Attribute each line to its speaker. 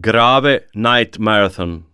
Speaker 1: Grave Night Marathon.